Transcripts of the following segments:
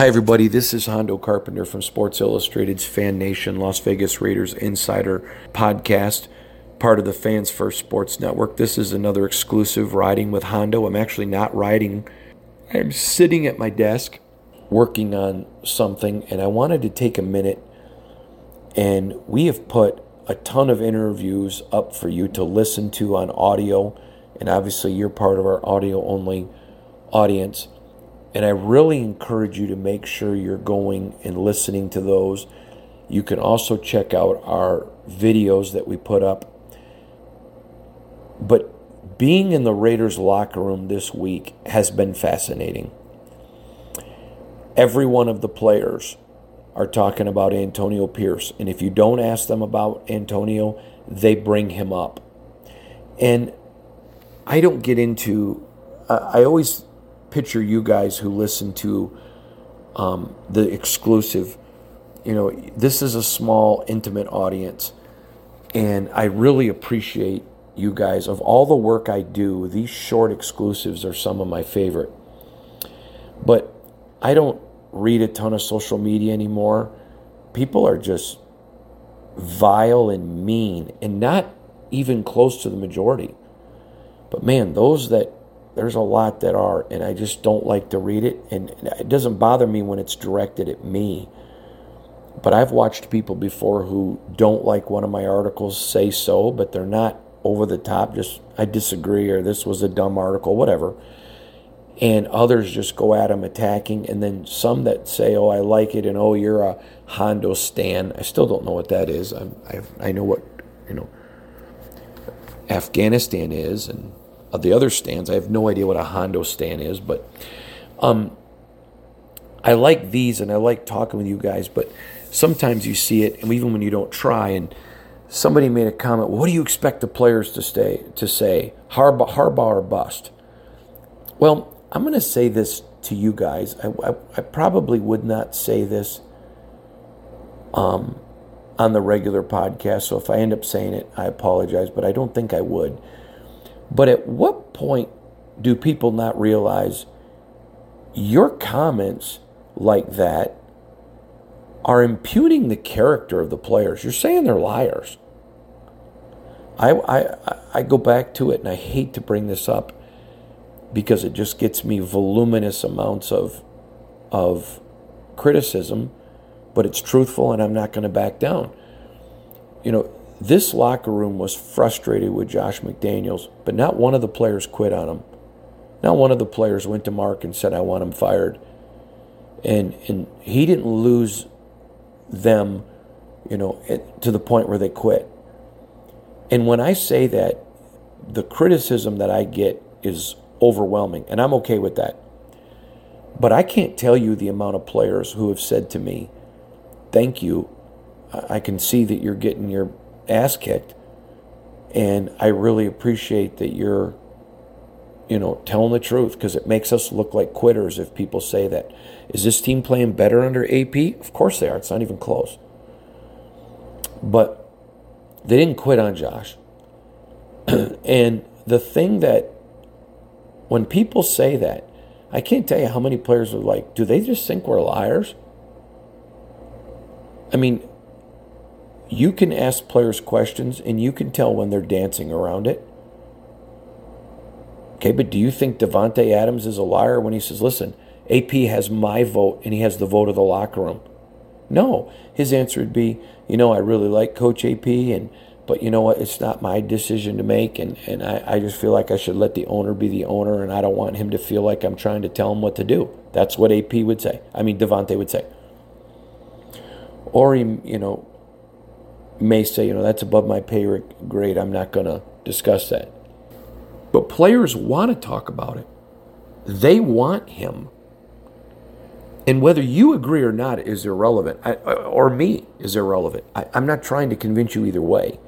Hi, everybody. This is Hondo Carpenter from Sports Illustrated's Fan Nation Las Vegas Raiders Insider podcast, part of the Fans First Sports Network. This is another exclusive riding with Hondo. I'm actually not riding, I'm sitting at my desk working on something, and I wanted to take a minute. And we have put a ton of interviews up for you to listen to on audio, and obviously, you're part of our audio only audience. And I really encourage you to make sure you're going and listening to those. You can also check out our videos that we put up. But being in the Raiders locker room this week has been fascinating. Every one of the players are talking about Antonio Pierce. And if you don't ask them about Antonio, they bring him up. And I don't get into, I always picture you guys who listen to um, the exclusive. You know, this is a small, intimate audience, and I really appreciate you guys. Of all the work I do, these short exclusives are some of my favorite. But I don't read a ton of social media anymore. People are just vile and mean, and not even close to the majority. But man, those that there's a lot that are, and I just don't like to read it. And it doesn't bother me when it's directed at me. But I've watched people before who don't like one of my articles say so, but they're not over the top. Just, I disagree, or this was a dumb article, whatever. And others just go at them attacking. And then some that say, oh, I like it, and oh, you're a Hondo Stan. I still don't know what that is. I, I, I know what, you know, Afghanistan is, and of the other stands. I have no idea what a Hondo stand is, but um, I like these and I like talking with you guys. But sometimes you see it, and even when you don't try, and somebody made a comment, "What do you expect the players to stay to say? Harbaugh, Harbaugh or bust?" Well, I'm going to say this to you guys. I, I, I probably would not say this um, on the regular podcast. So if I end up saying it, I apologize, but I don't think I would. But at what point do people not realize your comments like that are impugning the character of the players? You're saying they're liars. I, I, I go back to it, and I hate to bring this up because it just gets me voluminous amounts of, of criticism, but it's truthful, and I'm not going to back down. You know, this locker room was frustrated with Josh McDaniels, but not one of the players quit on him. Not one of the players went to Mark and said, I want him fired. And, and he didn't lose them, you know, to the point where they quit. And when I say that, the criticism that I get is overwhelming, and I'm okay with that. But I can't tell you the amount of players who have said to me, Thank you. I can see that you're getting your ass kicked. And I really appreciate that you're, you know, telling the truth because it makes us look like quitters if people say that. Is this team playing better under AP? Of course they are. It's not even close. But they didn't quit on Josh. and the thing that, when people say that, I can't tell you how many players are like, do they just think we're liars? I mean, you can ask players questions and you can tell when they're dancing around it. Okay, but do you think Davante Adams is a liar when he says, listen, AP has my vote and he has the vote of the locker room? No. His answer would be, you know, I really like Coach AP and but you know what, it's not my decision to make and, and I, I just feel like I should let the owner be the owner and I don't want him to feel like I'm trying to tell him what to do. That's what AP would say. I mean Davante would say. Or he, you know, may say, you know, that's above my pay grade. I'm not going to discuss that. But players want to talk about it. They want him. And whether you agree or not is irrelevant, I, uh, or me is irrelevant. I, I'm not trying to convince you either way.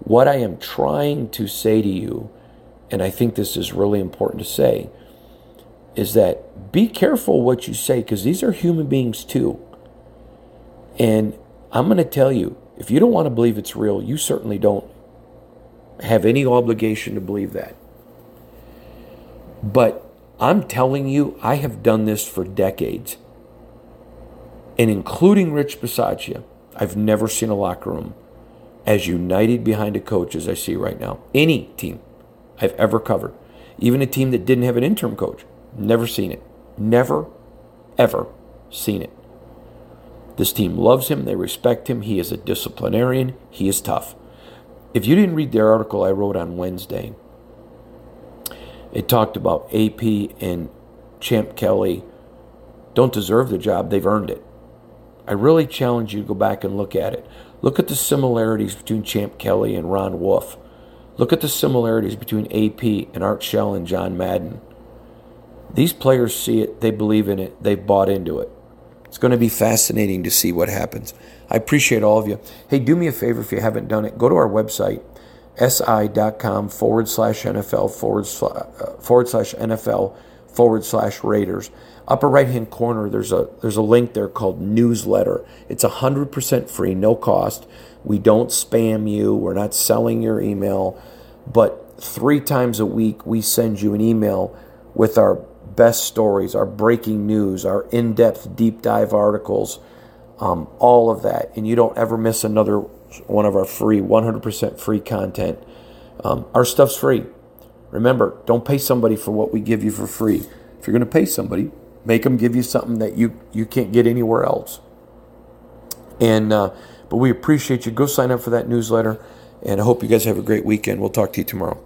What I am trying to say to you, and I think this is really important to say, is that be careful what you say because these are human beings too. And I'm going to tell you, if you don't want to believe it's real, you certainly don't have any obligation to believe that. But I'm telling you, I have done this for decades. And including Rich Bisaccia, I've never seen a locker room as united behind a coach as I see right now. Any team I've ever covered, even a team that didn't have an interim coach, never seen it. Never, ever seen it. This team loves him, they respect him, he is a disciplinarian, he is tough. If you didn't read the article I wrote on Wednesday, it talked about AP and Champ Kelly don't deserve the job, they've earned it. I really challenge you to go back and look at it. Look at the similarities between Champ Kelly and Ron Wolf. Look at the similarities between AP and Art Shell and John Madden. These players see it, they believe in it, they've bought into it. It's going to be fascinating to see what happens. I appreciate all of you. Hey, do me a favor if you haven't done it. Go to our website, si.com forward slash NFL forward slash, uh, forward slash NFL forward slash Raiders. Upper right hand corner, there's a there's a link there called newsletter. It's 100% free, no cost. We don't spam you. We're not selling your email, but three times a week we send you an email with our best stories, our breaking news, our in depth deep dive articles, um, all of that. And you don't ever miss another one of our free, 100% free content. Um, our stuff's free. Remember, don't pay somebody for what we give you for free. If you're going to pay somebody, make them give you something that you, you can't get anywhere else. And uh, but we appreciate you. Go sign up for that newsletter, and I hope you guys have a great weekend. We'll talk to you tomorrow.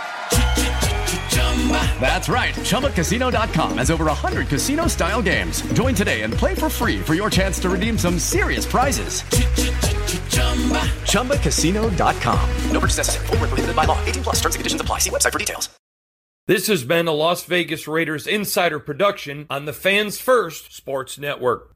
That's right. ChumbaCasino.com has over 100 casino style games. Join today and play for free for your chance to redeem some serious prizes. ChumbaCasino.com. No purchase necessary. Full prohibited by law. 18 plus terms and conditions apply. See website for details. This has been a Las Vegas Raiders insider production on the Fans First Sports Network.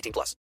18 plus.